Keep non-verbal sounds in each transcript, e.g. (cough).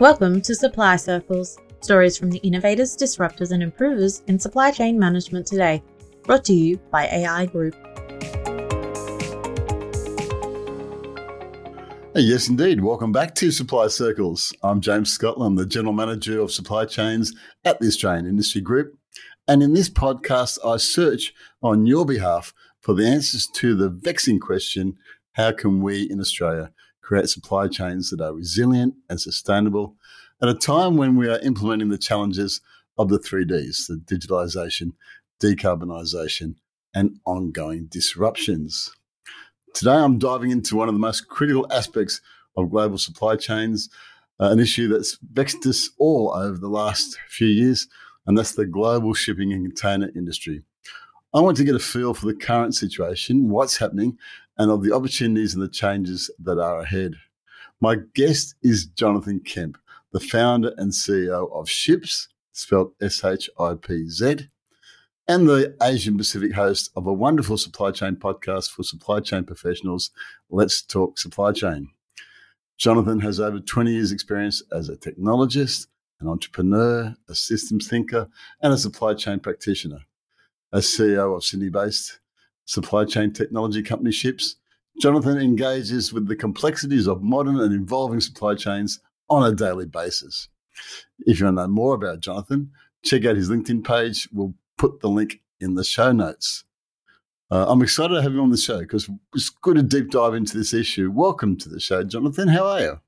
Welcome to Supply Circles, stories from the innovators, disruptors, and improvers in supply chain management today, brought to you by AI Group. Yes, indeed. Welcome back to Supply Circles. I'm James Scotland, the General Manager of Supply Chains at the Australian Industry Group. And in this podcast, I search on your behalf for the answers to the vexing question how can we in Australia create supply chains that are resilient and sustainable at a time when we are implementing the challenges of the three Ds the digitalisation, decarbonisation, and ongoing disruptions. Today, I'm diving into one of the most critical aspects of global supply chains, uh, an issue that's vexed us all over the last few years, and that's the global shipping and container industry. I want to get a feel for the current situation, what's happening, and of the opportunities and the changes that are ahead. My guest is Jonathan Kemp, the founder and CEO of SHIPZ, spelled S H I P Z, and the Asian Pacific host of a wonderful supply chain podcast for supply chain professionals, Let's Talk Supply Chain. Jonathan has over 20 years' experience as a technologist, an entrepreneur, a systems thinker, and a supply chain practitioner. As CEO of Sydney based supply chain technology company Shipz, Jonathan engages with the complexities of modern and evolving supply chains on a daily basis. If you want to know more about Jonathan, check out his LinkedIn page. We'll put the link in the show notes. Uh, I'm excited to have you on the show because it's good to deep dive into this issue. Welcome to the show, Jonathan. How are you?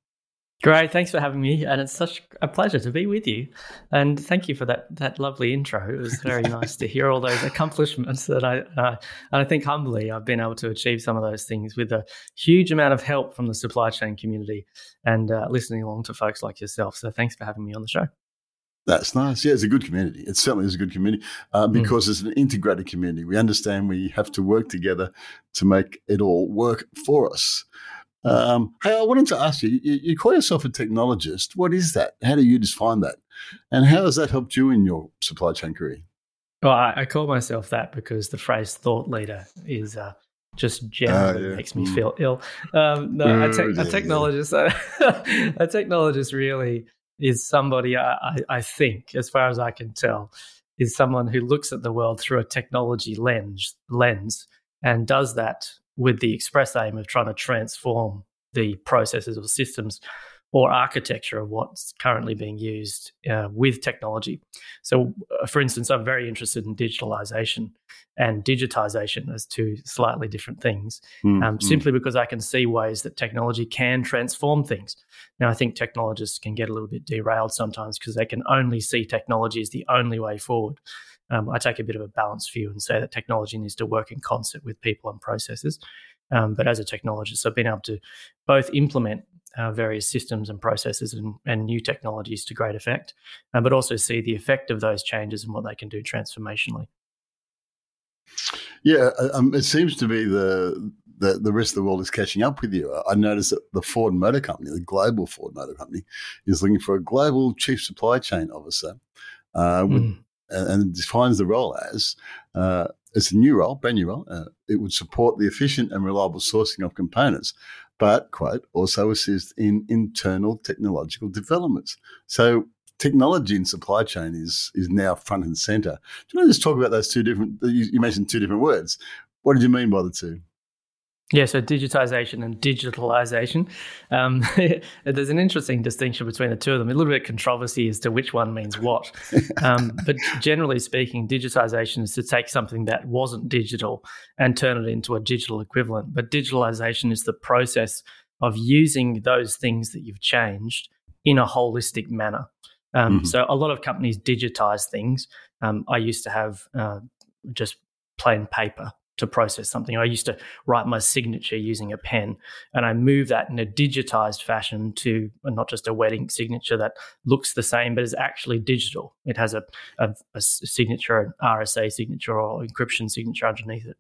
Great, thanks for having me, and it's such a pleasure to be with you. And thank you for that that lovely intro. It was very (laughs) nice to hear all those accomplishments that I uh, and I think humbly I've been able to achieve some of those things with a huge amount of help from the supply chain community and uh, listening along to folks like yourself. So thanks for having me on the show. That's nice. Yeah, it's a good community. It certainly is a good community uh, hmm. because mm. it's an integrated community. We understand we have to work together to make it all work for us. Um, hey, I wanted to ask you, you, you call yourself a technologist. What is that? How do you define that? And how has that helped you in your supply chain career? Well, I, I call myself that because the phrase thought leader is uh, just generally uh, yeah. makes me mm. feel ill. Um, no, a, te- a, technologist, (laughs) a technologist really is somebody I, I, I think, as far as I can tell, is someone who looks at the world through a technology lens lens and does that with the express aim of trying to transform the processes or systems or architecture of what's currently being used uh, with technology. So, uh, for instance, I'm very interested in digitalization and digitization as two slightly different things, mm, um, mm. simply because I can see ways that technology can transform things. Now, I think technologists can get a little bit derailed sometimes because they can only see technology as the only way forward. Um, I take a bit of a balanced view and say that technology needs to work in concert with people and processes. Um, but as a technologist, I've been able to both implement uh, various systems and processes and, and, new technologies to great effect, uh, but also see the effect of those changes and what they can do transformationally. Yeah, uh, um, it seems to be the, the, the rest of the world is catching up with you. I noticed that the Ford Motor Company, the global Ford Motor Company, is looking for a global chief supply chain officer uh, with mm and defines the role as uh, it's a new role, brand new role. Uh, it would support the efficient and reliable sourcing of components, but quote also assist in internal technological developments. So technology in supply chain is is now front and center. Do you want to just talk about those two different? You, you mentioned two different words. What did you mean by the two? Yeah, so digitization and digitalization. Um, (laughs) there's an interesting distinction between the two of them. A little bit of controversy as to which one means what. Um, (laughs) but generally speaking, digitization is to take something that wasn't digital and turn it into a digital equivalent. But digitalization is the process of using those things that you've changed in a holistic manner. Um, mm-hmm. So a lot of companies digitize things. Um, I used to have uh, just plain paper to process something. I used to write my signature using a pen, and I move that in a digitized fashion to not just a wedding signature that looks the same, but is actually digital. It has a, a, a signature, an RSA signature, or encryption signature underneath it.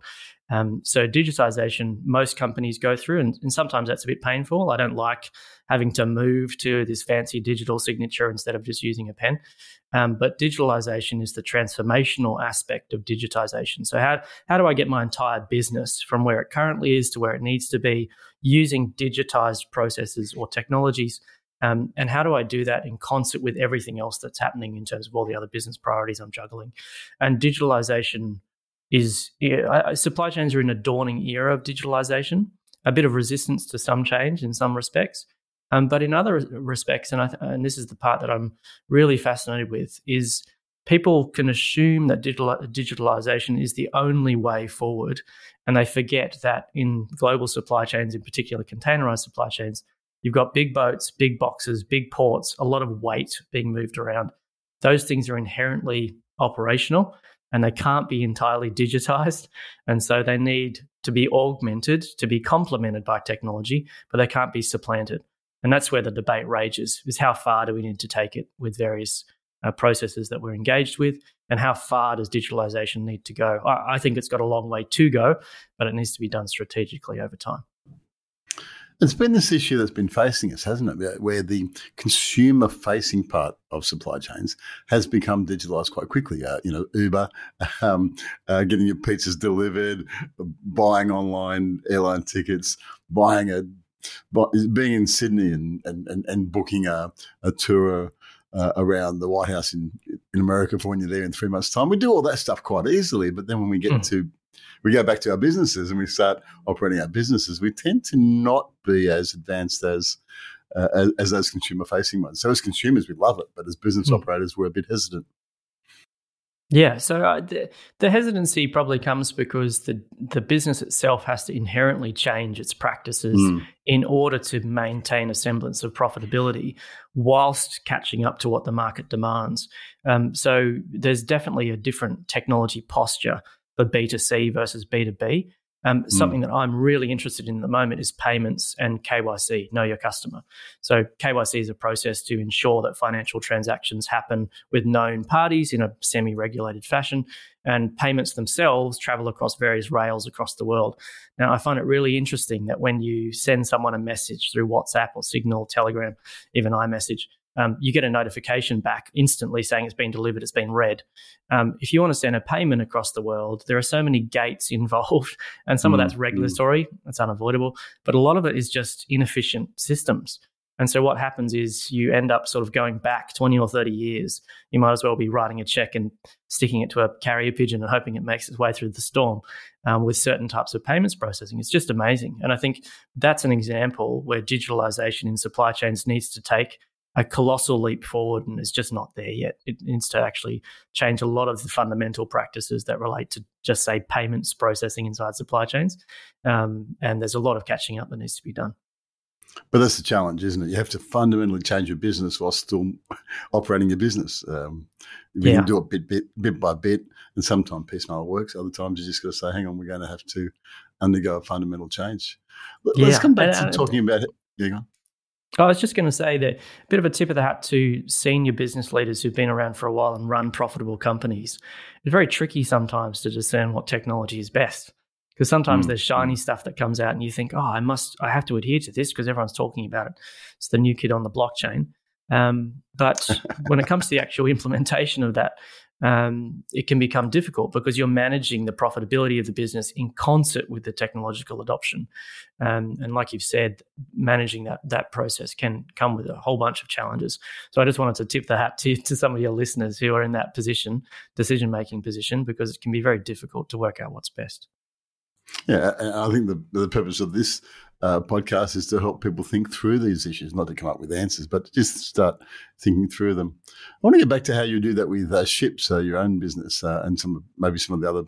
Um, so digitization, most companies go through, and, and, sometimes that's a bit painful. I don't like having to move to this fancy digital signature instead of just using a pen. Um, but digitalization is the transformational aspect of digitization. So how how do I get my entire business from where it currently is to where it needs to be using digitized processes or technologies Um, and how do I do that in concert with everything else that's happening in terms of all the other business priorities I'm juggling? And digitalization is yeah, supply chains are in a dawning era of digitalization, a bit of resistance to some change in some respects. Um, but in other respects, and, th- and this is the part that I'm really fascinated with, is people can assume that digital, digitalization is the only way forward. And they forget that in global supply chains, in particular containerized supply chains, you've got big boats, big boxes, big ports, a lot of weight being moved around. Those things are inherently operational and they can't be entirely digitized. And so they need to be augmented, to be complemented by technology, but they can't be supplanted. And that's where the debate rages is how far do we need to take it with various uh, processes that we're engaged with and how far does digitalization need to go? I, I think it's got a long way to go, but it needs to be done strategically over time. It's been this issue that's been facing us, hasn't it? Where the consumer facing part of supply chains has become digitalized quite quickly. Uh, you know, Uber, (laughs) um, uh, getting your pizzas delivered, buying online airline tickets, buying a, being in Sydney and, and, and, booking a, a tour uh, around the White House in, in America for when you're there in three months' time. We do all that stuff quite easily. But then when we get mm. to we go back to our businesses and we start operating our businesses, we tend to not be as advanced as uh, as, as, those consumer facing ones. So as consumers, we love it, but as business mm. operators, we're a bit hesitant. Yeah, so uh, the, the, hesitancy probably comes because the the business itself has to inherently change its practices mm. in order to maintain a semblance of profitability, whilst catching up to what the market demands. Um, so there's definitely a different technology posture for B2C versus B2B. Um, mm. Something that I'm really interested in at the moment is payments and KYC, know your customer. So, KYC is a process to ensure that financial transactions happen with known parties in a semi regulated fashion, and payments themselves travel across various rails across the world. Now, I find it really interesting that when you send someone a message through WhatsApp or Signal, Telegram, even iMessage, um, you get a notification back instantly saying it's been delivered, it's been read. Um, if you want to send a payment across the world, there are so many gates (laughs) involved, and some mm, of that's regulatory, mm. that's unavoidable, but a lot of it is just inefficient systems. And so what happens is you end up sort of going back 20 or 30 years. You might as well be writing a check and sticking it to a carrier pigeon and hoping it makes its way through the storm um, with certain types of payments processing. It's just amazing. And I think that's an example where digitalization in supply chains needs to take a colossal leap forward and is just not there yet. It needs to actually change a lot of the fundamental practices that relate to just say payments processing inside supply chains. Um, and there's a lot of catching up that needs to be done. But that's the challenge, isn't it? You have to fundamentally change your business while still (laughs) operating your business. Um, you yeah. can do it bit, bit, bit by bit, and sometimes piecemeal works. Other times you just got to say, "Hang on, we're going to have to undergo a fundamental change." Let's yeah. come back to talking about it. Yeah, I was just going to say that a bit of a tip of the hat to senior business leaders who've been around for a while and run profitable companies. It's very tricky sometimes to discern what technology is best because sometimes mm. there's shiny mm. stuff that comes out and you think, oh, I must, I have to adhere to this because everyone's talking about it. It's the new kid on the blockchain. Um, but (laughs) when it comes to the actual implementation of that, um, it can become difficult because you're managing the profitability of the business in concert with the technological adoption. Um, and like you've said, managing that that process can come with a whole bunch of challenges. So I just wanted to tip the hat to, to some of your listeners who are in that position, decision making position, because it can be very difficult to work out what's best. Yeah, I think the the purpose of this uh, podcast is to help people think through these issues, not to come up with answers, but just start thinking through them. I want to get back to how you do that with uh, Shipz, uh, your own business, uh, and some maybe some of the other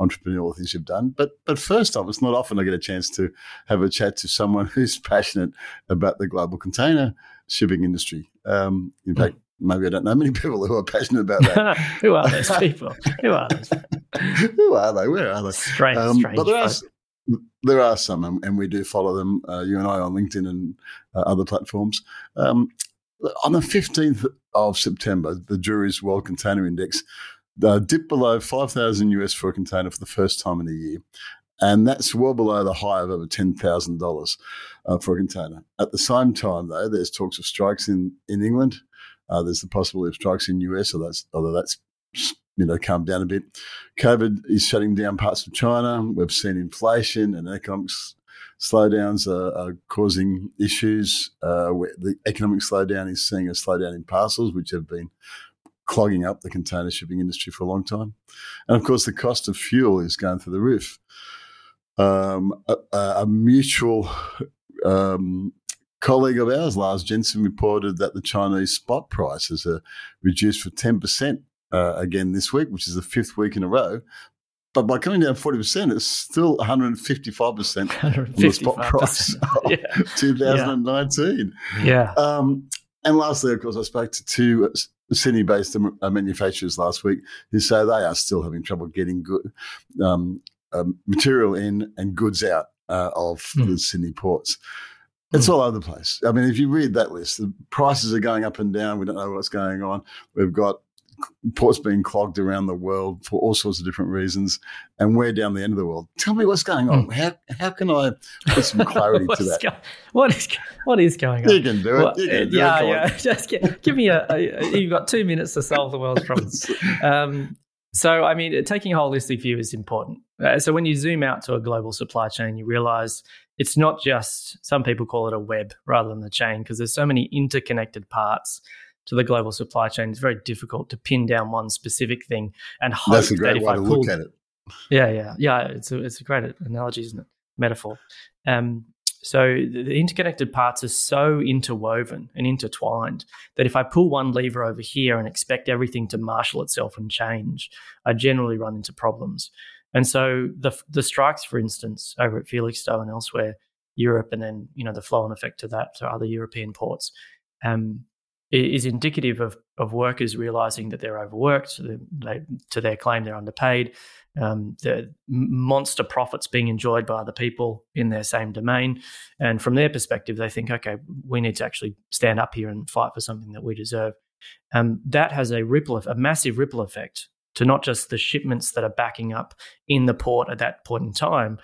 entrepreneurial things you've done. But but first off, it's not often I get a chance to have a chat to someone (laughs) who's passionate about the global container shipping industry. Um, in fact, maybe I don't know many (laughs) people who are passionate about that. (laughs) who are those people? Who are those? who are they? Where are they? Strange, um, strange. But there are, there are some, and, and, we do follow them. Uh, you and I on LinkedIn and uh, other platforms. Um, on the fifteenth of September, the Drewry's World Container Index uh, dipped below five thousand US for a container for the first time in a year, and that's well below the high of over ten thousand uh, dollars for a container. At the same time, though, there's talks of strikes in in England. Uh, there's the possibility of strikes in US, or that's although that's you know, calm down a bit. COVID is shutting down parts of China. We've seen inflation and economic slowdowns are, are causing issues. Uh, the economic slowdown is seeing a slowdown in parcels, which have been clogging up the container shipping industry for a long time. And of course, the cost of fuel is going through the roof. Um, a, a, mutual um, colleague of ours, Lars Jensen, reported that the Chinese spot prices are reduced for 10% uh, again this week, which is the fifth week in a row. But by coming down 40%, it's still 155%, on the spot (laughs) price of yeah. 2019. Yeah. Um, and lastly, of course, I spoke to two Sydney based uh, manufacturers last week who say they are still having trouble getting good um, um, material in and goods out uh, of mm. the Sydney ports. It's mm. all over the place. I mean, if you read that list, the prices are going up and down. We don't know what's going on. We've got ports being clogged around the world for all sorts of different reasons, and we're down the end of the world. Tell me what's going on. Mm. How how can I put some clarity (laughs) to that? Go- what is what is going on? You can do it. You can do yeah, it. yeah. (laughs) Just give, give me a, a, You've got two minutes to solve the world's problems. (laughs) Um, so, I mean, taking a holistic view is important. Uh, so, when you zoom out to a global supply chain, you realize it's not just some people call it a web rather than a chain because there's so many interconnected parts to the global supply chain, it's very difficult to pin down one specific thing and hope That's a great that way to look at it. Yeah, yeah, yeah. It's a it's a great analogy, isn't it? Metaphor. Um, so the interconnected parts are so interwoven and intertwined that if I pull one lever over here and expect everything to marshal itself and change, I generally run into problems. And so the the strikes, for instance, over at Felixstowe and elsewhere, Europe, and then you know the flow and effect to that to other European ports, um, is indicative of, of workers realizing that they're overworked, they, to their claim they're underpaid, um, the monster profits being enjoyed by other people in their same domain. And from their perspective, they think, okay, we need to actually stand up here and fight for something that we deserve. Um, that has a ripple, a massive ripple effect to not just the shipments that are backing up in the port at that point in time,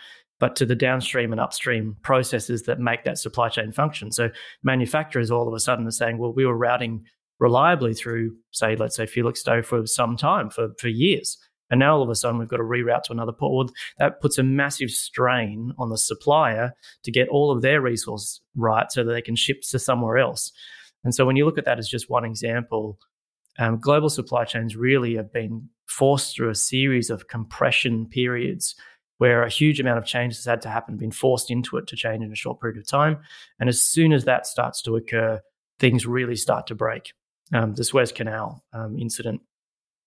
but to the downstream and upstream processes that make that supply chain function. So manufacturers all of a sudden are saying, well, we were routing reliably through, say, let's say Felixstowe for some time, for, for years. And now all of a sudden we've got to reroute to another port. Well, that puts a massive strain on the supplier to get all of their resources right so that they can ship to somewhere else. And so when you look at that as just one example, um, global supply chains really have been forced through a series of compression periods where a huge amount of change has had to happen, been forced into it to change in a short period of time. And as soon as that starts to occur, things really start to break. Um, the Suez Canal um, incident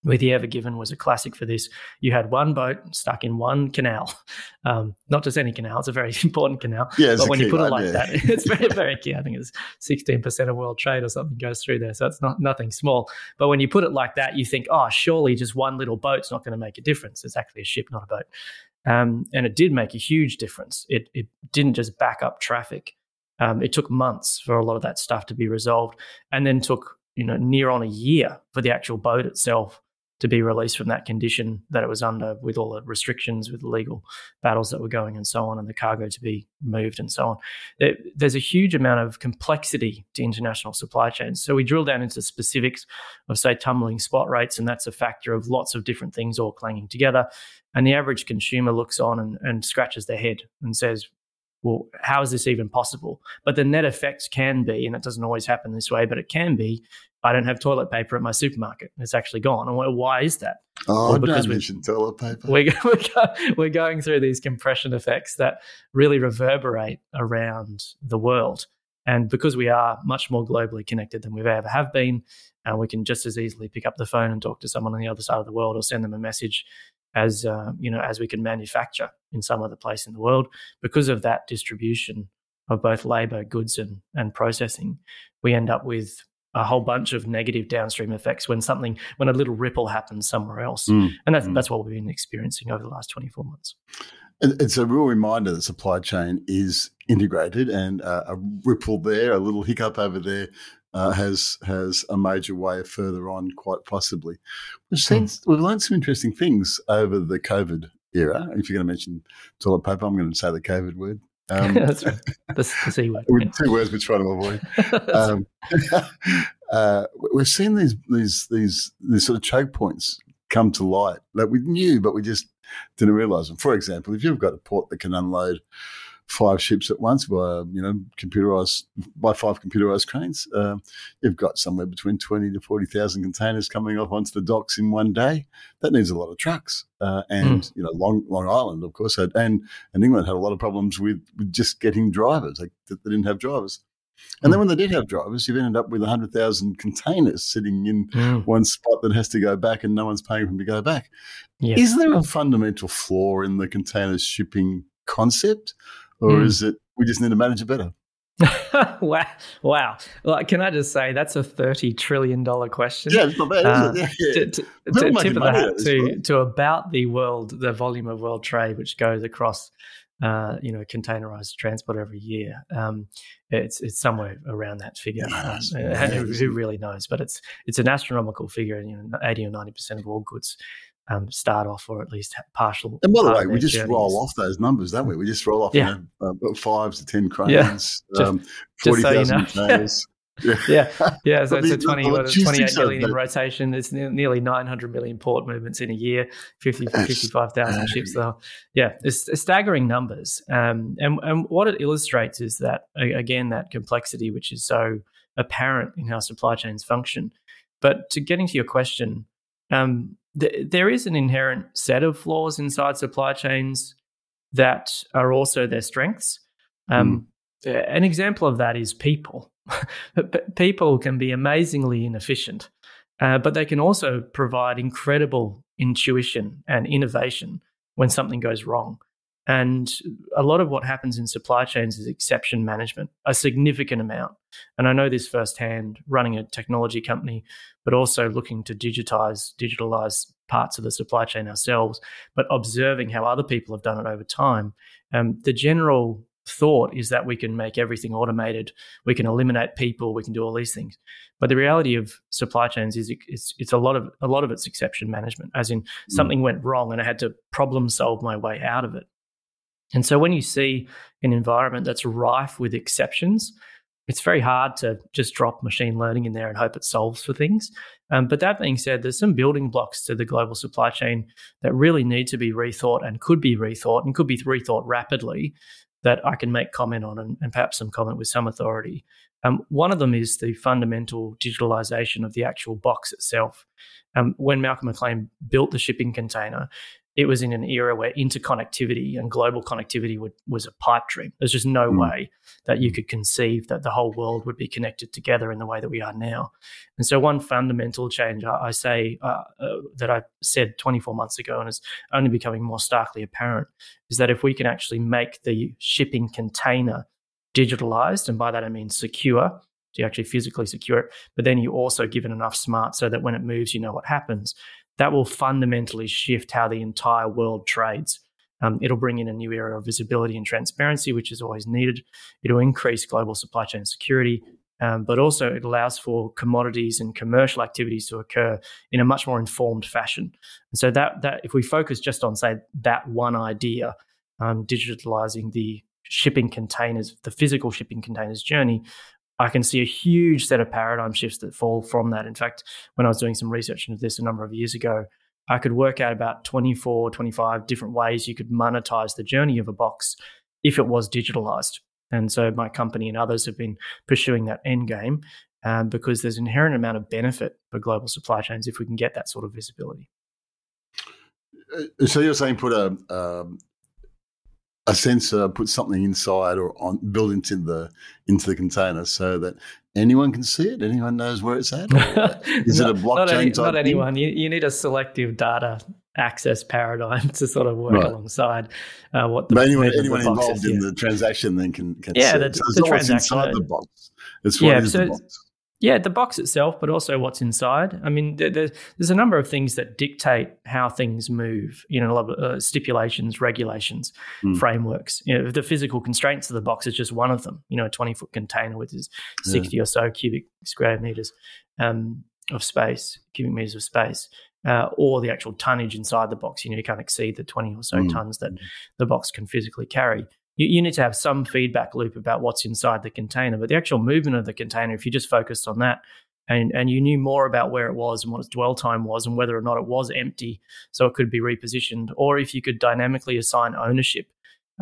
with the Ever Given was a classic for this. You had one boat stuck in one canal, (laughs) um, not just any canal; it's a very (laughs) important canal. Yeah, but when you put line, it like yeah. that, it's (laughs) very, very key. I think it's sixteen percent of world trade or something goes through there, so it's not nothing small. But when you put it like that, you think, oh, surely just one little boat's not going to make a difference. It's actually a ship, not a boat. Um, and it did make a huge difference. It, it didn't just back up traffic. Um, it took months for a lot of that stuff to be resolved, and then took you know near on a year for the actual boat itself to be released from that condition that it was under with all the restrictions with legal battles that were going and so on and the cargo to be moved and so on. There, there's a huge amount of complexity to international supply chains. So we drill down into specifics of say tumbling spot rates and that's a factor of lots of different things all clanging together. And the average consumer looks on and, and scratches their head and says well, how is this even possible? But the net effect can be, and it doesn't always happen this way, but it can be I don't have toilet paper at my supermarket. It's actually gone. And why is that? Oh, well, because don't toilet paper. (laughs) We're, we're, we're going through these compression effects that really reverberate around the world. And because we are much more globally connected than we've ever have been, uh, we can just as easily pick up the phone and talk to someone on the other side of the world or send them a message as uh, you know as we can manufacture in some other place in the world because of that distribution of both labor, goods, and and processing. We end up with a whole bunch of negative downstream effects when something when a little ripple happens somewhere else mm. and that's, mm. that's what we've been experiencing over the last 24 months it's a real reminder that supply chain is integrated and uh, a ripple there a little hiccup over there uh, has has a major wave further on quite possibly we've seen mm. we've learned some interesting things over the covid era if you're going to mention toilet paper i'm going to say the covid word um, (laughs) That's right. The, the C word. (laughs) Two words we're trying to avoid. Um, (laughs) uh, we've seen these these these these sort of choke points come to light that we knew, but we just didn't realise them. For example, if you've got a port that can unload five ships at once by you know computerized by five computerized cranes. Uh, you've got somewhere between twenty to forty thousand containers coming off onto the docks in one day. That needs a lot of trucks. Uh, and mm. you know, Long Long Island, of course, had, and and England had a lot of problems with, with just getting drivers. Like they didn't have drivers. And then hmm. when they did have drivers, you've ended up with 100,000 containers sitting in mm. one spot that has to go back and no one's paying for them to go back. Yeah. Is there a fundamental flaw in the container shipping concept or mm. is it we just need to manage it better? (laughs) wow. Wow. Well, can I just say that's a $30 trillion question? Yeah, it's not bad, uh, yeah, yeah. To, to, to tip of the hat to, to about the world, the volume of world trade, which goes across uh, you know, containerized transport every year. Um, it's it's somewhere around that figure. Um, who, who, really knows? But it's it's an astronomical figure. You know, eighty or ninety percent of all goods um, start off or at least partial. And by the way, we just journeys. roll off those numbers, don't we? We just roll off yeah. you know, uh, fives to ten (laughs) cranes, yeah. just, um, forty thousand so you know. (laughs) Yeah, yeah, yeah. So (laughs) it's a 20, what, 28 million in rotation. It's nearly 900 million port movements in a year, 50, 55,000 ships. So, yeah, it's, it's staggering numbers. Um, and, and what it illustrates is that, again, that complexity, which is so apparent in how supply chains function. But to getting to your question, um, th- there is an inherent set of flaws inside supply chains that are also their strengths. Um, mm. An example of that is people. (laughs) people can be amazingly inefficient, uh, but they can also provide incredible intuition and innovation when something goes wrong. And a lot of what happens in supply chains is exception management, a significant amount. And I know this firsthand running a technology company, but also looking to digitize, digitalize parts of the supply chain ourselves, but observing how other people have done it over time. Um, the general thought is that we can make everything automated, we can eliminate people, we can do all these things. But the reality of supply chains is it's, it's a lot of a lot of it's exception management, as in mm. something mm. went wrong and I had to problem solve my way out of it. And so when you see an environment that's rife with exceptions, it's very hard to just drop machine learning in there and hope it solves for things. Um, but that being said, there's some building blocks to the global supply chain that really need to be rethought and could be rethought and could be rethought rapidly that I can make comment on and, and perhaps some comment with some authority. Um, one of them is the fundamental digitalization of the actual box itself. Um, when Malcolm McLean built the shipping container, it was in an era where interconnectivity and global connectivity would, was a pipe dream. There's just no mm. way that you could conceive that the whole world would be connected together in the way that we are now. And so, one fundamental change I, I say uh, uh, that I said 24 months ago and is only becoming more starkly apparent is that if we can actually make the shipping container digitalized, and by that I mean secure, you actually physically secure it, but then you also give it enough smart so that when it moves, you know what happens that will fundamentally shift how the entire world trades. Um, it'll bring in a new era of visibility and transparency, which is always needed. It'll increase global supply chain security, um, but also it allows for commodities and commercial activities to occur in a much more informed fashion. And so that that if we focus just on say that one idea, um, digitalizing the shipping containers, the physical shipping containers journey, I can see a huge set of paradigm shifts that fall from that. In fact, when I was doing some research into this a number of years ago, I could work out about 24, 25 different ways you could monetize the journey of a box if it was digitalized. And so my company and others have been pursuing that end game um, because there's an inherent amount of benefit for global supply chains if we can get that sort of visibility. Uh, so you're saying put a um, a sensor, put something inside or on built into the into the container so that anyone can see it. Anyone knows where it's at. (laughs) is not, it a blockchain not any, type? Not anyone. You, you need a selective data access paradigm (laughs) to sort of work right. alongside uh, what the but anyone, anyone involved in the transaction then can, can yeah, the, so the transaction inside the box. It's what yeah, so the box. Yeah, the box itself, but also what's inside. I mean, there, there's a number of things that dictate how things move. You know, a lot of uh, stipulations, regulations, mm. frameworks. You know, the physical constraints of the box is just one of them. You know, a 20 foot container with its 60 yeah. or so cubic square meters um, of space, cubic meters of space. Uh, or the actual tonnage inside the box. You know, you can't exceed the 20 or so mm. tons that the box can physically carry you, you need to have some feedback loop about what's inside the container. But the actual movement of the container, if you just focused on that, and, and you knew more about where it was and what its dwell time was and whether or not it was empty so it could be repositioned or if you could dynamically assign ownership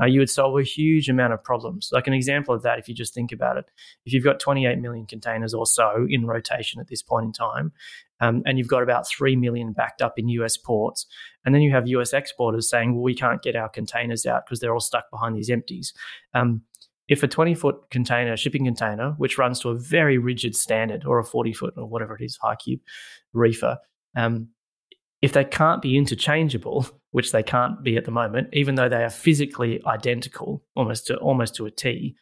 uh, you would solve a huge amount of problems. Like an example of that, if you just think about it, if you've got 28 million containers or so in rotation at this point in time, um, and you've got about 3 million backed up in US ports, and then you have US exporters saying, well, we can't get our containers out because they're all stuck behind these empties. Um, if a 20 foot container, shipping container, which runs to a very rigid standard or a 40 foot or whatever it is, high cube reefer, um, if they can't be interchangeable, which they can't be at the moment, even though they are physically identical, almost to almost to a T,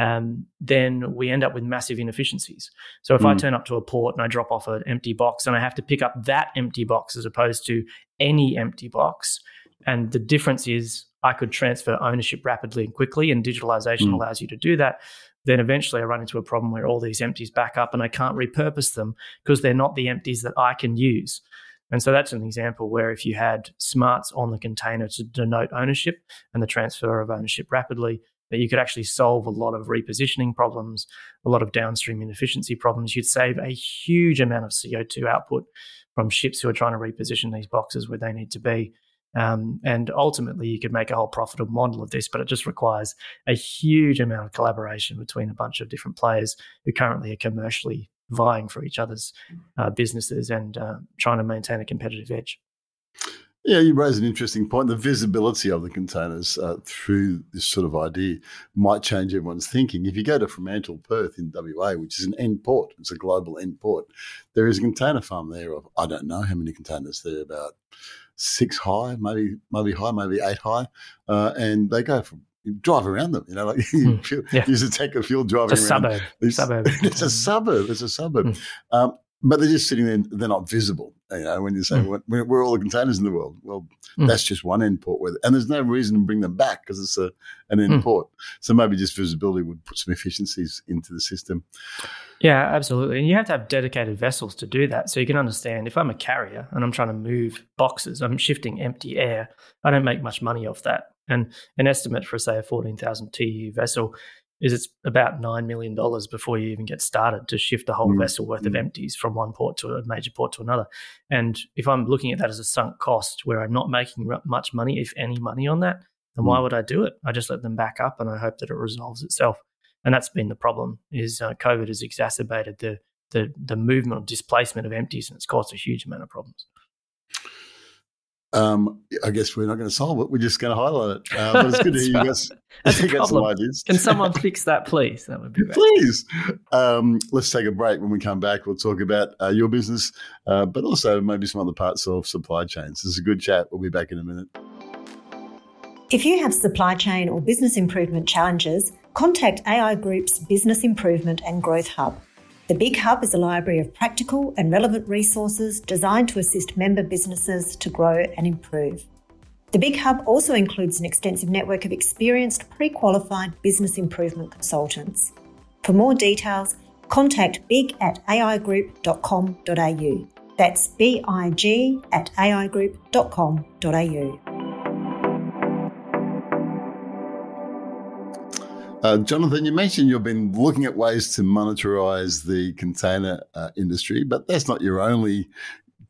um, then we end up with massive inefficiencies. So if mm. I hmm. turn up to a port and I drop off an empty box and I have to pick up that empty box as opposed to any empty box, and the difference is I could transfer ownership rapidly and quickly, and digitalization mm. allows you to do that. Then eventually I run into a problem where all these empties back up and I can't repurpose them because they're not the empties that I can use. And so that's an example where if you had smarts on the container to denote ownership and the transfer of ownership rapidly, that you could actually solve a lot of repositioning problems, a lot of downstream inefficiency problems. You'd save a huge amount of CO2 output from ships who are trying to reposition these boxes where they need to be. Um, and ultimately, you could make a whole profitable model of this, but it just requires a huge amount of collaboration between a bunch of different players who currently are commercially vying for each other's uh, businesses and uh, trying to maintain a competitive edge. Yeah, you raise an interesting point. The visibility of the containers uh, through this sort of idea might change everyone's thinking. If you go to Fremantle, Perth in WA, which is an end port, it's a global end port, there is a container farm there of, I don't know how many containers there, about six high, maybe maybe high, maybe eight high, uh, and they go from drive around them. You know, like mm, (laughs) you yeah. use a tank of fuel driving it's around. Suburb. (laughs) It's, suburb. it's a suburb. It's a suburb. Mm. Um, but they're just sitting there. They're not visible. You know, when you say mm. where, where, are all the containers in the world? Well, mm. that's just one end port, where, and there's no reason to bring them back because it's a an end mm. port. So maybe just visibility would put some efficiencies into the system. Yeah, absolutely. And you have to have dedicated vessels to do that. So you can understand if I'm a carrier and I'm trying to move boxes, I'm shifting empty air. I don't make much money off that. And an estimate for, say, a 14,000 TEU vessel is it's about $9 million before you even get started to shift a whole mm. vessel worth of mm. empties from one port to a major port to another. And if I'm looking at that as a sunk cost where I'm not making much money, if any money on that, then mm. why would I do it? I just let them back up and I hope that it resolves itself. And that's been the problem is uh, COVID has exacerbated the, the, the movement or displacement of empties and it's caused a huge amount of problems. Um, I guess we're not going to solve it. We're just going to highlight it. Uh, but it's good to (laughs) hear you guys. (laughs) That's a (laughs) problem. Can someone fix that, please? That would be great. Please. Um, let's take a break. When we come back, we'll talk about uh, your business, uh, but also maybe some other parts of supply chains. This is a good chat. We'll be back in a minute. If you have supply chain or business improvement challenges, contact AI Group's Business Improvement and Growth Hub. The Big Hub is a library of practical and relevant resources designed to assist member businesses to grow and improve. The Big Hub also includes an extensive network of experienced pre qualified business improvement consultants. For more details, contact big at aigroup.com.au. That's big at aigroup.com.au. Uh, Jonathan, you mentioned you've been looking at ways to monetize the container uh, industry, but that's not your only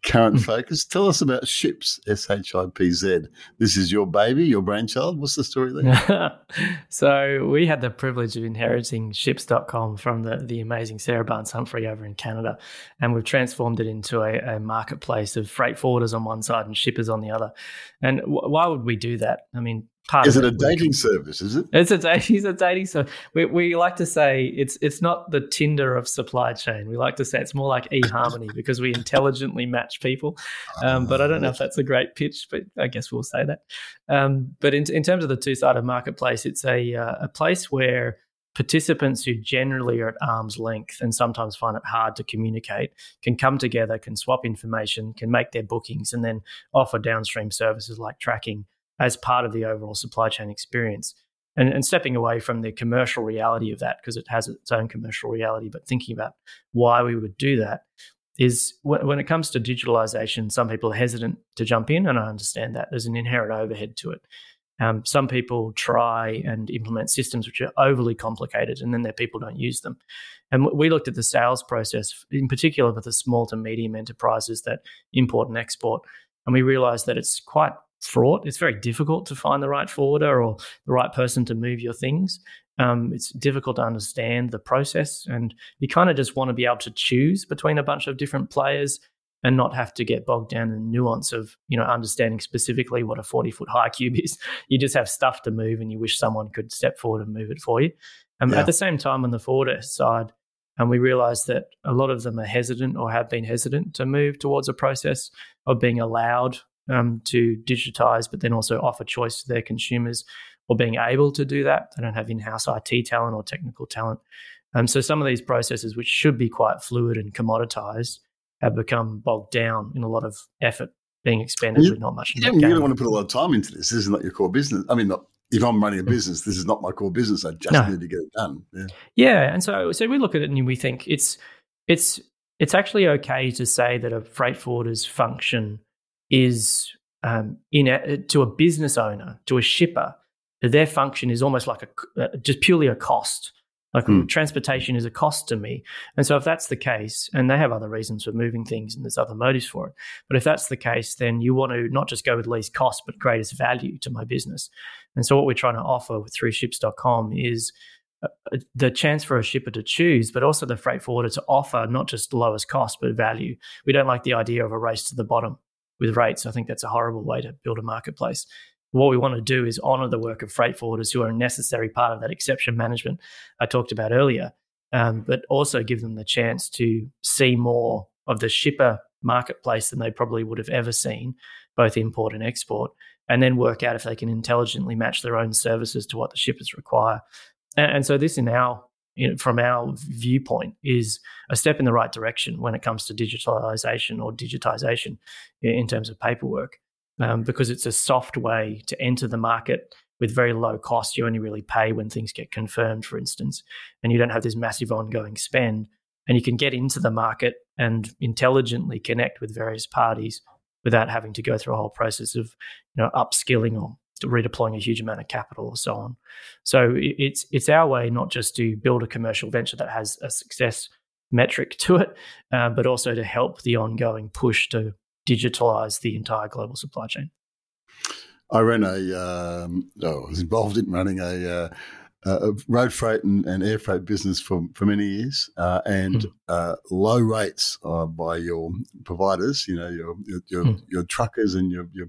current hmm. focus. Tell us about Shipz, S H I P Z. This is your baby, your brainchild. What's the story there? (laughs) so, we had the privilege of inheriting Shipz.com from the, the amazing Sarah Barnes Humphrey over in Canada. And we've transformed it into a, a marketplace of freight forwarders on one side and shippers on the other. And w- why would we do that? I mean, part. Is it a dating service? Is it? It's a dating. It's (laughs) a dating service. We, we like to say it's it's not the Tinder of supply chain. We like to say it's more like eHarmony (laughs) because we intelligently match people. Um, but I don't know if that's a great pitch, but I guess we'll say that. Um, but in in terms of the two sided marketplace, it's a uh, a place where participants who generally are at arm's length and sometimes find it hard to communicate can come together, can swap information, can make their bookings, and then offer downstream services like tracking as part of the overall supply chain experience. And, and stepping away from the commercial reality of that, because it has its own commercial reality, but thinking about why we would do that is when it comes to digitalization, some people are hesitant to jump in, and I understand that. There's an inherent overhead to it. Um, some people try and implement systems which are overly complicated, and then their people don't use them. And we looked at the sales process, in particular with the small to medium enterprises that import and export, and we realized that it's quite fraught. It's very difficult to find the right forwarder or the right person to move your things. Um, it's difficult to understand the process, and you kind of just want to be able to choose between a bunch of different players and not have to get bogged down in the nuance of you know understanding specifically what a 40 foot high cube is (laughs) you just have stuff to move and you wish someone could step forward and move it for you um, yeah. at the same time on the forwarder side and we realize that a lot of them are hesitant or have been hesitant to move towards a process of being allowed um, to digitize but then also offer choice to their consumers or being able to do that they don't have in-house it talent or technical talent um, so some of these processes which should be quite fluid and commoditized have become bogged down in a lot of effort being expended you, with not much. You don't really want to put a lot of time into this. This is not your core business. I mean, not, if I'm running a business, this is not my core business. I just no. need to get it done. Yeah. yeah, and so so we look at it and we think it's it's it's actually okay to say that a freight forwarder's function is um, in a, to a business owner, to a shipper, their function is almost like a uh, just purely a cost. Like mm. transportation is a cost to me. And so if that's the case, and they have other reasons for moving things and there's other motives for it, but if that's the case, then you want to not just go with least cost, but greatest value to my business. And so what we're trying to offer through Shipz.com is uh, uh, the chance for a shipper to choose, but also the freight forwarder to offer not just the lowest cost, but value. We don't like the idea of a race to the bottom with rates. I think that's a horrible way to build a marketplace what we want to do is honor the work of freight forwarders who are a necessary part of that exception management I talked about earlier, um, but also give them the chance to see more of the shipper marketplace than they probably would have ever seen, both import and export, and then work out if they can intelligently match their own services to what the shippers require. And, and so, this in our you know, from our viewpoint, is a step in the right direction when it comes to digitalization or digitization in terms of paperwork um, because it's a soft way to enter the market with very low cost. You only really pay when things get confirmed, for instance, and you don't have this massive ongoing spend. And you can get into the market and intelligently connect with various parties without having to go through a whole process of you know upskilling or redeploying a huge amount of capital or so on. So it's it's our way not just to build a commercial venture that has a success metric to it, uh, but also to help the ongoing push to digitalize the entire global supply chain? I ran a, um, oh, I was involved in running a, uh, a road freight and, and, air freight business for, for many years, uh, and mm. uh, low rates uh, by your providers, you know, your your, your, mm. your truckers and your your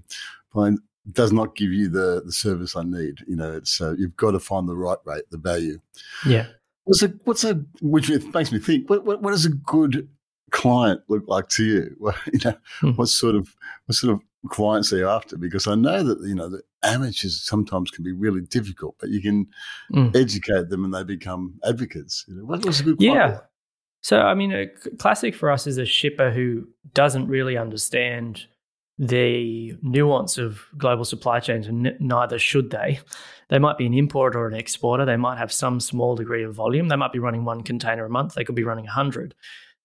does not give you the, the service I need. You know, it's uh, you've got to find the right rate, the value. Yeah. What's a what's a which makes me think what what, what is a good client look like to you? (laughs) Well, you know, hmm. what sort of what sort of clients are you after? Because I know that you know the amateurs sometimes can be really difficult, but you can mm. educate them and they become advocates. You know, what was a good client? Yeah. So I mean, a classic for us is a shipper who doesn't really understand the nuance of global supply chains, and neither should they. They might be an importer or an exporter. They might have some small degree of volume. They might be running one container a month. They could be running a hundred.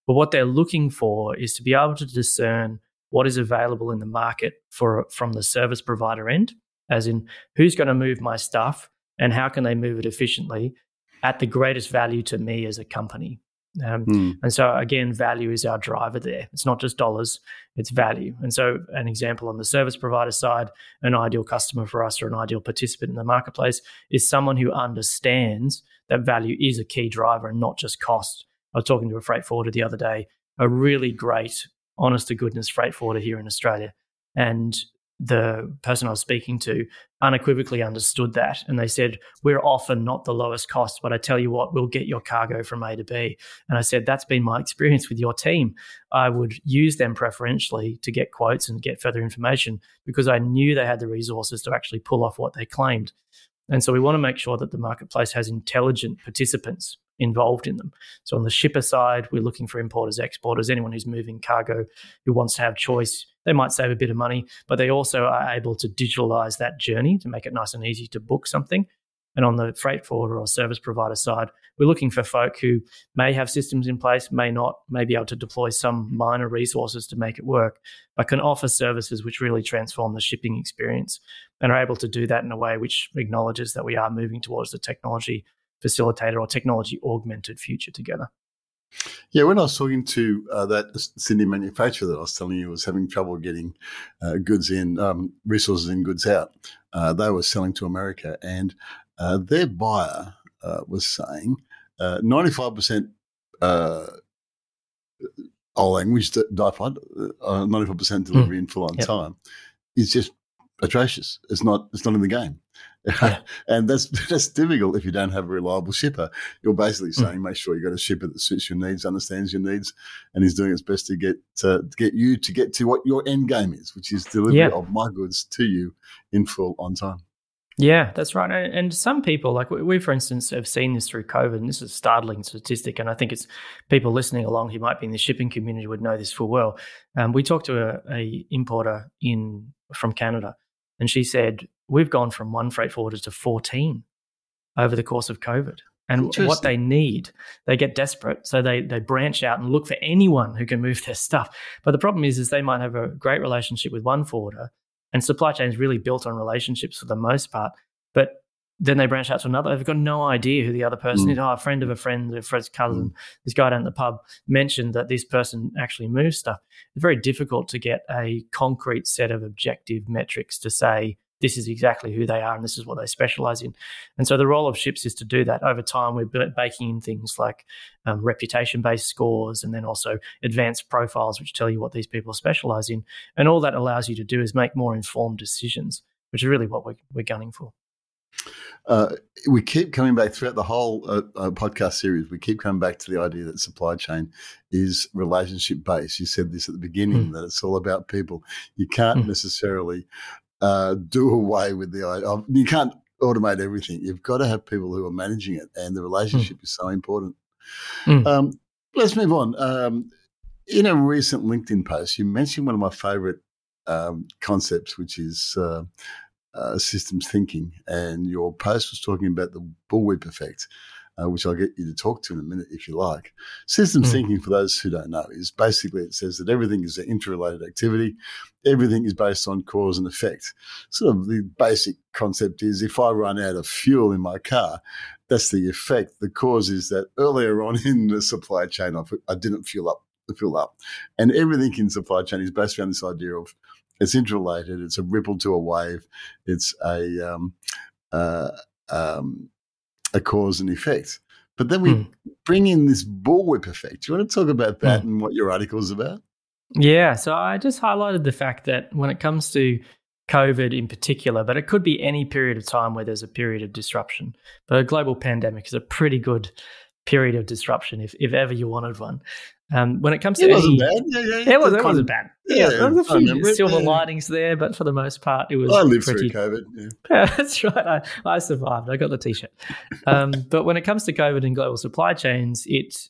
But what they're looking for is to be able to discern what is available in the market for from the service provider end, as in who's going to move my stuff and how can they move it efficiently at the greatest value to me as a company. Um, mm. And so, again, value is our driver there. It's not just dollars, it's value. And so, an example on the service provider side, an ideal customer for us or an ideal participant in the marketplace is someone who understands that value is a key driver and not just cost. I was talking to a freight forwarder the other day, a really great, honest to goodness freight forwarder here in Australia. And the person I was speaking to unequivocally understood that. And they said, We're often not the lowest cost, but I tell you what, we'll get your cargo from A to B. And I said, That's been my experience with your team. I would use them preferentially to get quotes and get further information because I knew they had the resources to actually pull off what they claimed. And so we want to make sure that the marketplace has intelligent participants involved in them. So on the shipper side, we're looking for importers, exporters, anyone who's moving cargo who wants to have choice. They might save a bit of money, but they also are able to digitalize that journey to make it nice and easy to book something. And on the freight forwarder or service provider side, we're looking for folk who may have systems in place, may not, may be able to deploy some minor resources to make it work, but can offer services which really transform the shipping experience and are able to do that in a way which acknowledges that we are moving towards the technology facilitator or technology augmented future together. Yeah, when I was talking to uh, that Sydney manufacturer that I was telling you was having trouble getting uh, goods in, um, resources in, goods out, uh, they were selling to America, and uh, their buyer uh, was saying uh, ninety-five percent all language DIFOT, ninety-five percent delivery mm. in full on yep. time, is just atrocious. It's not. It's not in the game. Yeah. (laughs) and that's (laughs) that's difficult if you don't have a reliable shipper. You're basically hmm. saying, mm. make sure you've got a shipper that suits your needs, understands your needs, and is doing its best to get to, to get you to get to what your end game is, which is delivery yeah. of my goods to you in full on time. Yeah, that's right. And some people, like we, for instance, have seen this through COVID, and this is a startling statistic. And I think it's people listening along who might be in the shipping community would know this full well. Um, we talked to a, a importer in from Canada, and she said we've gone from one freight forwarder to 14 over the course of COVID. And what they need, they get desperate. So they, they branch out and look for anyone who can move (laughs) their stuff. But the problem is, is they might have a great relationship with one forwarder and supply chain is really built on relationships for the most part. But then they branch out to another. They've got no idea who the other person mm. is. Oh, a friend of a friend, a friend's cousin, mm. this guy down at the pub mentioned that this person actually moves stuff. It's very difficult to get a concrete set of objective metrics to say, this is exactly who they are and this is what they specialize in. And so the role of Shipz is to do that. Over time, we're baking in things like um, reputation based scores and then also advanced profiles, which tell you what these people specialize in. And all that allows you to do is make more informed decisions, which is really what we're, we're gunning for. Uh, we keep coming back throughout the whole uh, uh, podcast series. We keep coming back to the idea that supply chain is relationship based. You said this at the beginning mm. that it's all about people. You can't mm. necessarily uh, do away with the idea. You can't automate everything. You've got to have people who are managing it, and the relationship mm. is so important. Mm. Um, let's move on. Um, in a recent LinkedIn post, you mentioned one of my favorite um, concepts, which is uh, uh, systems thinking. And your post was talking about the bullwhip effect uh, which I'll get you to talk to in a minute if you like. Systems mm. thinking, for those who don't know, is basically it says that everything is an interrelated activity. Everything is based on cause and effect. Sort of the basic concept is if I run out of fuel in my car, that's the effect. The cause is that earlier on (laughs) in the supply chain, I, I didn't fuel up, fill up. And everything in supply chain is based around this idea of it's interrelated. It's a ripple to a wave. It's a um, uh, um, a cause and effect. But then we mm. bring in this bullwhip effect. Do you want to talk about that mm. and what your article is about? Yeah. So I just highlighted the fact that when it comes to COVID in particular, but it could be any period of time where there's a period of disruption. But a global pandemic is a pretty good period of disruption if, if ever you wanted one. Um, when it comes to it wasn't bad. Yeah, yeah, it, was, it wasn't bad. Yeah, yeah there was a few silver yeah. linings there, but for the most part, it was. I lived pretty, through COVID. (laughs) Yeah. that's right. I, I survived. I got the t-shirt. Um, but when it comes to COVID and global supply chains, it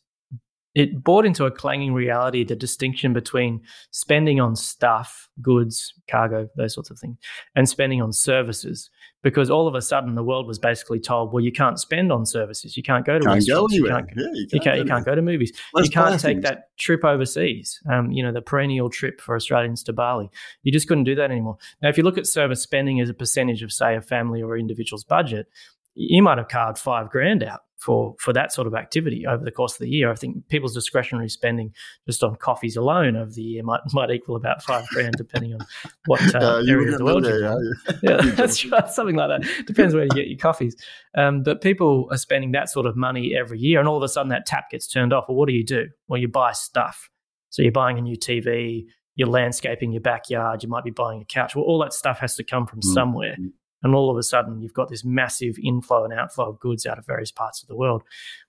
it brought into a clanging reality the distinction between spending on stuff, goods, cargo, those sorts of things, and spending on services. Because all of a sudden, the world was basically told, well, you can't spend on services. You can't go to can't restaurants. Go you can't, yeah, you can't, you can't, you can't go to movies. Let's you can't take things. that trip overseas, um, you know, the perennial trip for Australians to Bali. You just couldn't do that anymore. Now, if you look at service spending as a percentage of, say, a family or individual's budget, you might have carved five grand out for for that sort of activity over the course of the year. I think people's discretionary spending just on coffees alone over the year might (laughs) might equal about five grand, depending on what (laughs) uh, uh, area of the world you're in. (laughs) Yeah, that's right, something like that. Depends where you get your coffees. Um, but people are spending that sort of money every year, and all of a sudden that tap gets turned off. Well, what do you do? Well, you buy stuff. So you're buying a new TV, you're landscaping your backyard, you might be buying a couch. Well, all that stuff has to come from mm-hmm. somewhere. And all of a sudden, you've got this massive inflow and outflow of goods out of various parts of the world.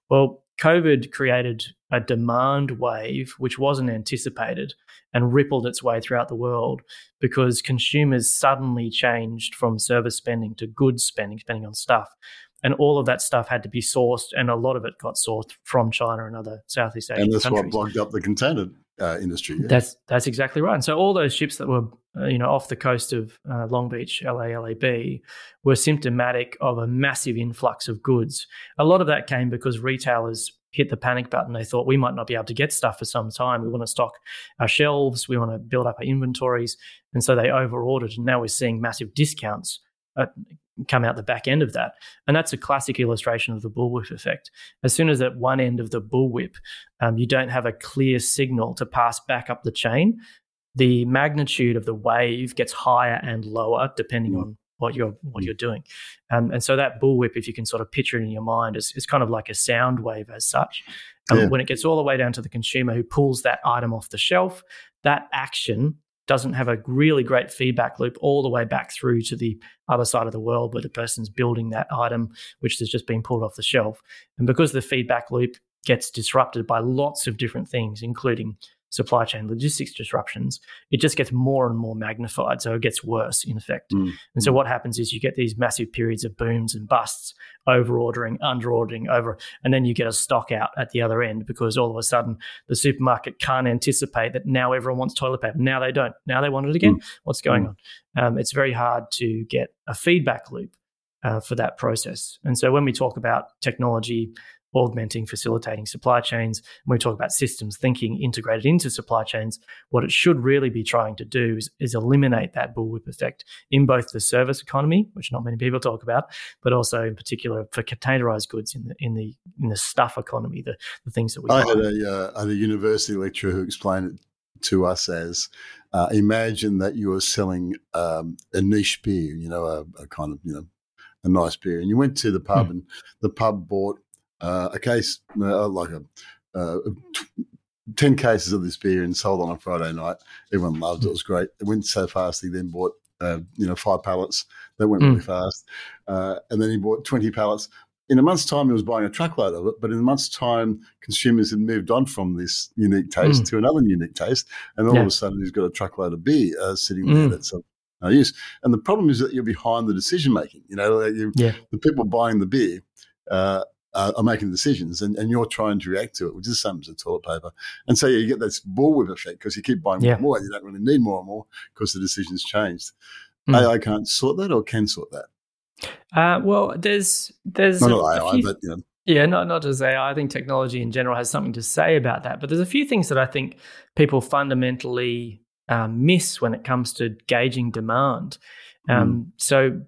Well, COVID created a demand wave which wasn't anticipated and rippled its way throughout the world because consumers suddenly changed from service spending to goods spending, spending on stuff. And all of that stuff had to be sourced, and a lot of it got sourced from China and other Southeast Asian countries. And that's countries. what blocked up the container uh, industry. Yeah. That's that's exactly right. And so all those ships that were you know off the coast of uh, Long Beach, LA, LAB, were symptomatic of a massive influx of goods. A lot of that came because retailers hit the panic button. They thought we might not be able to get stuff for some time. We want to stock our shelves. We want to build up our inventories, and so they overordered. And now we're seeing massive discounts. Uh, come out the back end of that. And that's a classic illustration of the bullwhip effect. As soon as at one end of the bullwhip, um, you don't have a clear signal to pass back up the chain, the magnitude of the wave gets higher and lower depending mm. on what you're what you're doing. Um, and so that bullwhip, if you can sort of picture it in your mind, is, is kind of like a sound wave as such. Um, yeah. When it gets all the way down to the consumer who pulls that item off the shelf, that action doesn't have a really great feedback loop all the way back through to the other side of the world where the person's building that item, which has just been pulled off the shelf. And because the feedback loop gets disrupted by lots of different things, including supply chain logistics disruptions, it just gets more and more magnified. So it gets worse in effect. Mm. And so mm. what happens is you get these massive periods of booms and busts, over ordering, under ordering, over, and then you get a stock out at the other end because all of a sudden the supermarket can't anticipate that now everyone wants toilet paper. Now they don't. Now they want it again. Mm. What's going mm. on? Um, it's very hard to get a feedback loop uh, for that process. And so when we talk about technology, augmenting, facilitating supply chains. When we talk about systems thinking integrated into supply chains, what it should really be trying to do is, is eliminate that bullwhip effect in both the service economy, which not many people talk about, but also in particular for containerized goods in the in the in the stuff economy, the, the things that we. I had a, uh, had a university lecturer who explained it to us as uh, imagine that you are selling um, a niche beer, you know, a, a, kind of you know a nice beer, and you went to the pub hmm. and the pub bought uh, a case uh, like a, uh, 10 cases of this beer and sold on a Friday night. Everyone loved it. It was great. It went so fast. He then bought, uh, you know, five pallets. That went mm. really fast. Uh, and then he bought 20 pallets. In a month's time, he was buying a truckload of it. But in a month's time, consumers had moved on from this unique taste mm. to another unique taste. And all yeah. of a sudden, he's got a truckload of beer uh, sitting mm. there that's no use. And the problem is that you're behind the decision making. You know, you, yeah. the people buying the beer uh, uh, are making decisions and, and you're trying to react to it, which is the same as toilet paper. And so yeah, you get this bullwhip effect because you keep buying yeah. more and more. And you don't really need more and more because the decision's changed. Mm. AI can't sort that or can sort that. Uh, well, there's there's not a, AI, few, but you know. Yeah, not not just AI. I think technology in general has something to say about that. But there's a few things that I think people fundamentally um, miss when it comes to gauging demand. Um, mm. So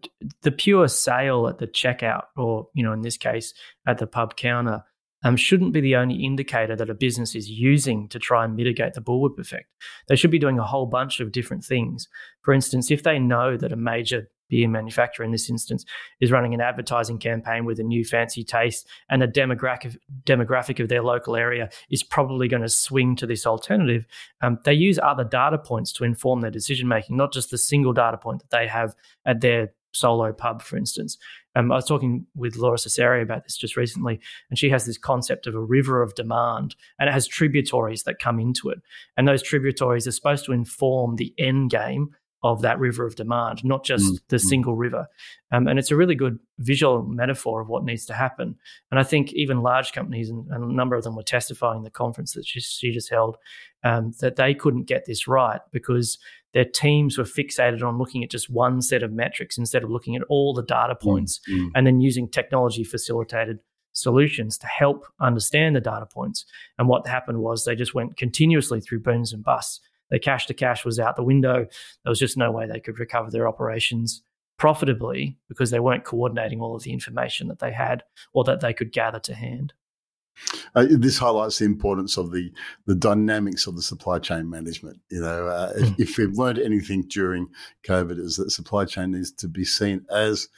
the pure sale at the checkout, or you know, in this case, at the pub counter, um, shouldn't be the only indicator that a business is using to try and mitigate the bullwhip effect. They should be doing a whole bunch of different things. For instance, if they know that a major beer manufacturer in this instance is running an advertising campaign with a new fancy taste and the demographic demographic of their local area is probably going to swing to this alternative um, they use other data points to inform their decision making not just the single data point that they have at their solo pub for instance um, I was talking with Lora Cecere about this just recently, and she has this concept of a river of demand, and it has tributaries that come into it. And those tributaries are supposed to inform the end game of that river of demand, not just mm, the mm. single river. Um, and it's a really good visual metaphor of what needs to happen. And I think even large companies, and, and a number of them were testifying the conference that she, she just held, um, that they couldn't get this right because their teams were fixated on looking at just one set of metrics instead of looking at all the data mm, points mm, and then using technology facilitated solutions to help understand the data points. And what happened was they just went continuously through booms and busts their cash to cash was out the window. There was just no way they could recover their operations profitably because they weren't coordinating all of the information that they had or that they could gather to hand. Uh, this highlights the importance of the the dynamics of the supply chain management. You know, uh, mm. if, hmm. if, we've learned anything during COVID, is that supply chain needs to be seen as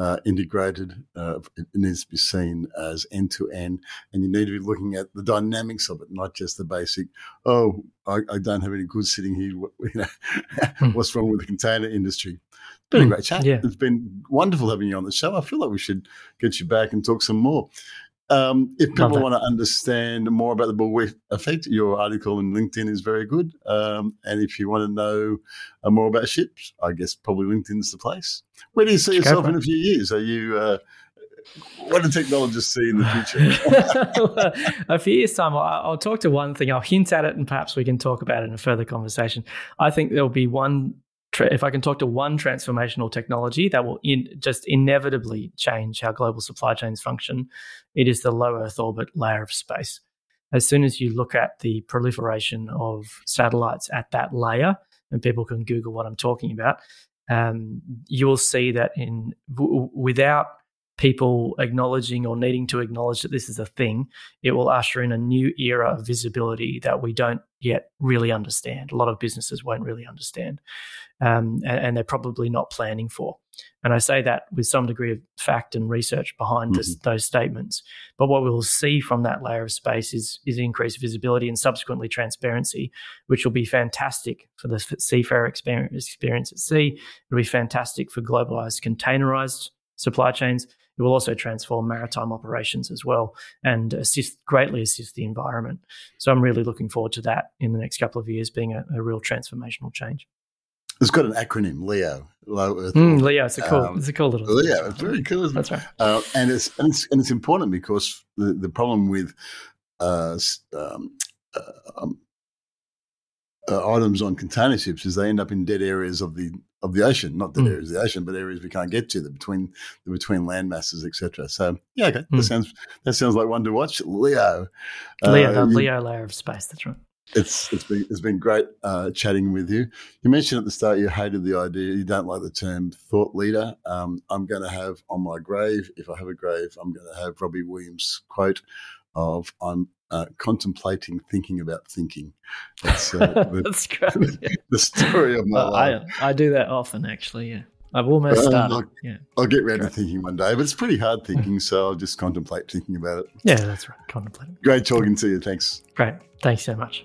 uh, integrated. Uh, it needs to be seen as end to end, and you need to be looking at the dynamics of it, not just the basic. Oh, I, I don't have any goods sitting here. (laughs) You know, hmm. what's wrong with the container industry? It's been a hmm. great chat. Yeah. It's been wonderful having you on the show. I feel like we should get you back and talk some more. Um, if people want to understand more about the bullwhip effect, your article in LinkedIn is very good. Um, and if you want to know uh, more about Shipz, I guess probably LinkedIn's the place. Where do you see yourself in a few years? Are you uh, what do technologists see in the future? (laughs) a few years' time, I'll, I'll, talk to one thing. I'll hint at it, and perhaps we can talk about it in a further conversation. I think there'll be one if I can talk to one transformational technology that will in, just inevitably change how global supply chains function, it is the low Earth orbit layer of space. As soon as you look at the proliferation of satellites at that layer, and people can Google what I'm talking about, um, you'll see that in w- without people acknowledging or needing to acknowledge that this is a thing, it will usher in a new era of visibility that we don't yet really understand. A lot of businesses won't really understand, um, and, and, they're probably not planning for. And I say that with some degree of fact and research behind mm-hmm. this, those statements. But what we'll see from that layer of space is, is increased visibility and subsequently transparency, which will be fantastic for the seafarer experience, experience at sea. It'll be fantastic for globalized, containerized supply chains. It will also transform maritime operations as well and assist greatly assist the environment. So I'm really looking forward to that in the next couple of years being a, a real transformational change. It's got an acronym, LEO. Low Earth. Mm, LEO. It's a cool. Um, it's a cool little. LEO. It's very cool. That's right. Uh, and it's and it's and it's important because the the problem with uh, um, uh, um, uh, items on container ships is they end up in dead areas of the of the ocean, not dead mm. areas of the ocean, but areas we can't get to, the between the between land masses, etc. So yeah, okay, mm. that sounds that sounds like one to watch. Leo, Leo, uh, the Leo layer of space. That's right. It's it's been it's been great uh, chatting with you. You mentioned at the start you hated the idea, you don't like the term thought leader. Um, I'm going to have on my grave, if I have a grave, I'm going to have Robbie Williams' quote of "I'm uh, contemplating thinking about thinking." That's, uh, (laughs) the, That's great. (laughs) the story of my life. I, I do that often, actually. Yeah. I've almost started. I'll, yeah. I'll get around to thinking one day, but it's pretty hard thinking, so I'll just contemplate thinking about it. Yeah, that's right. Contemplate. Great talking to you. Thanks. Great. Thanks so much.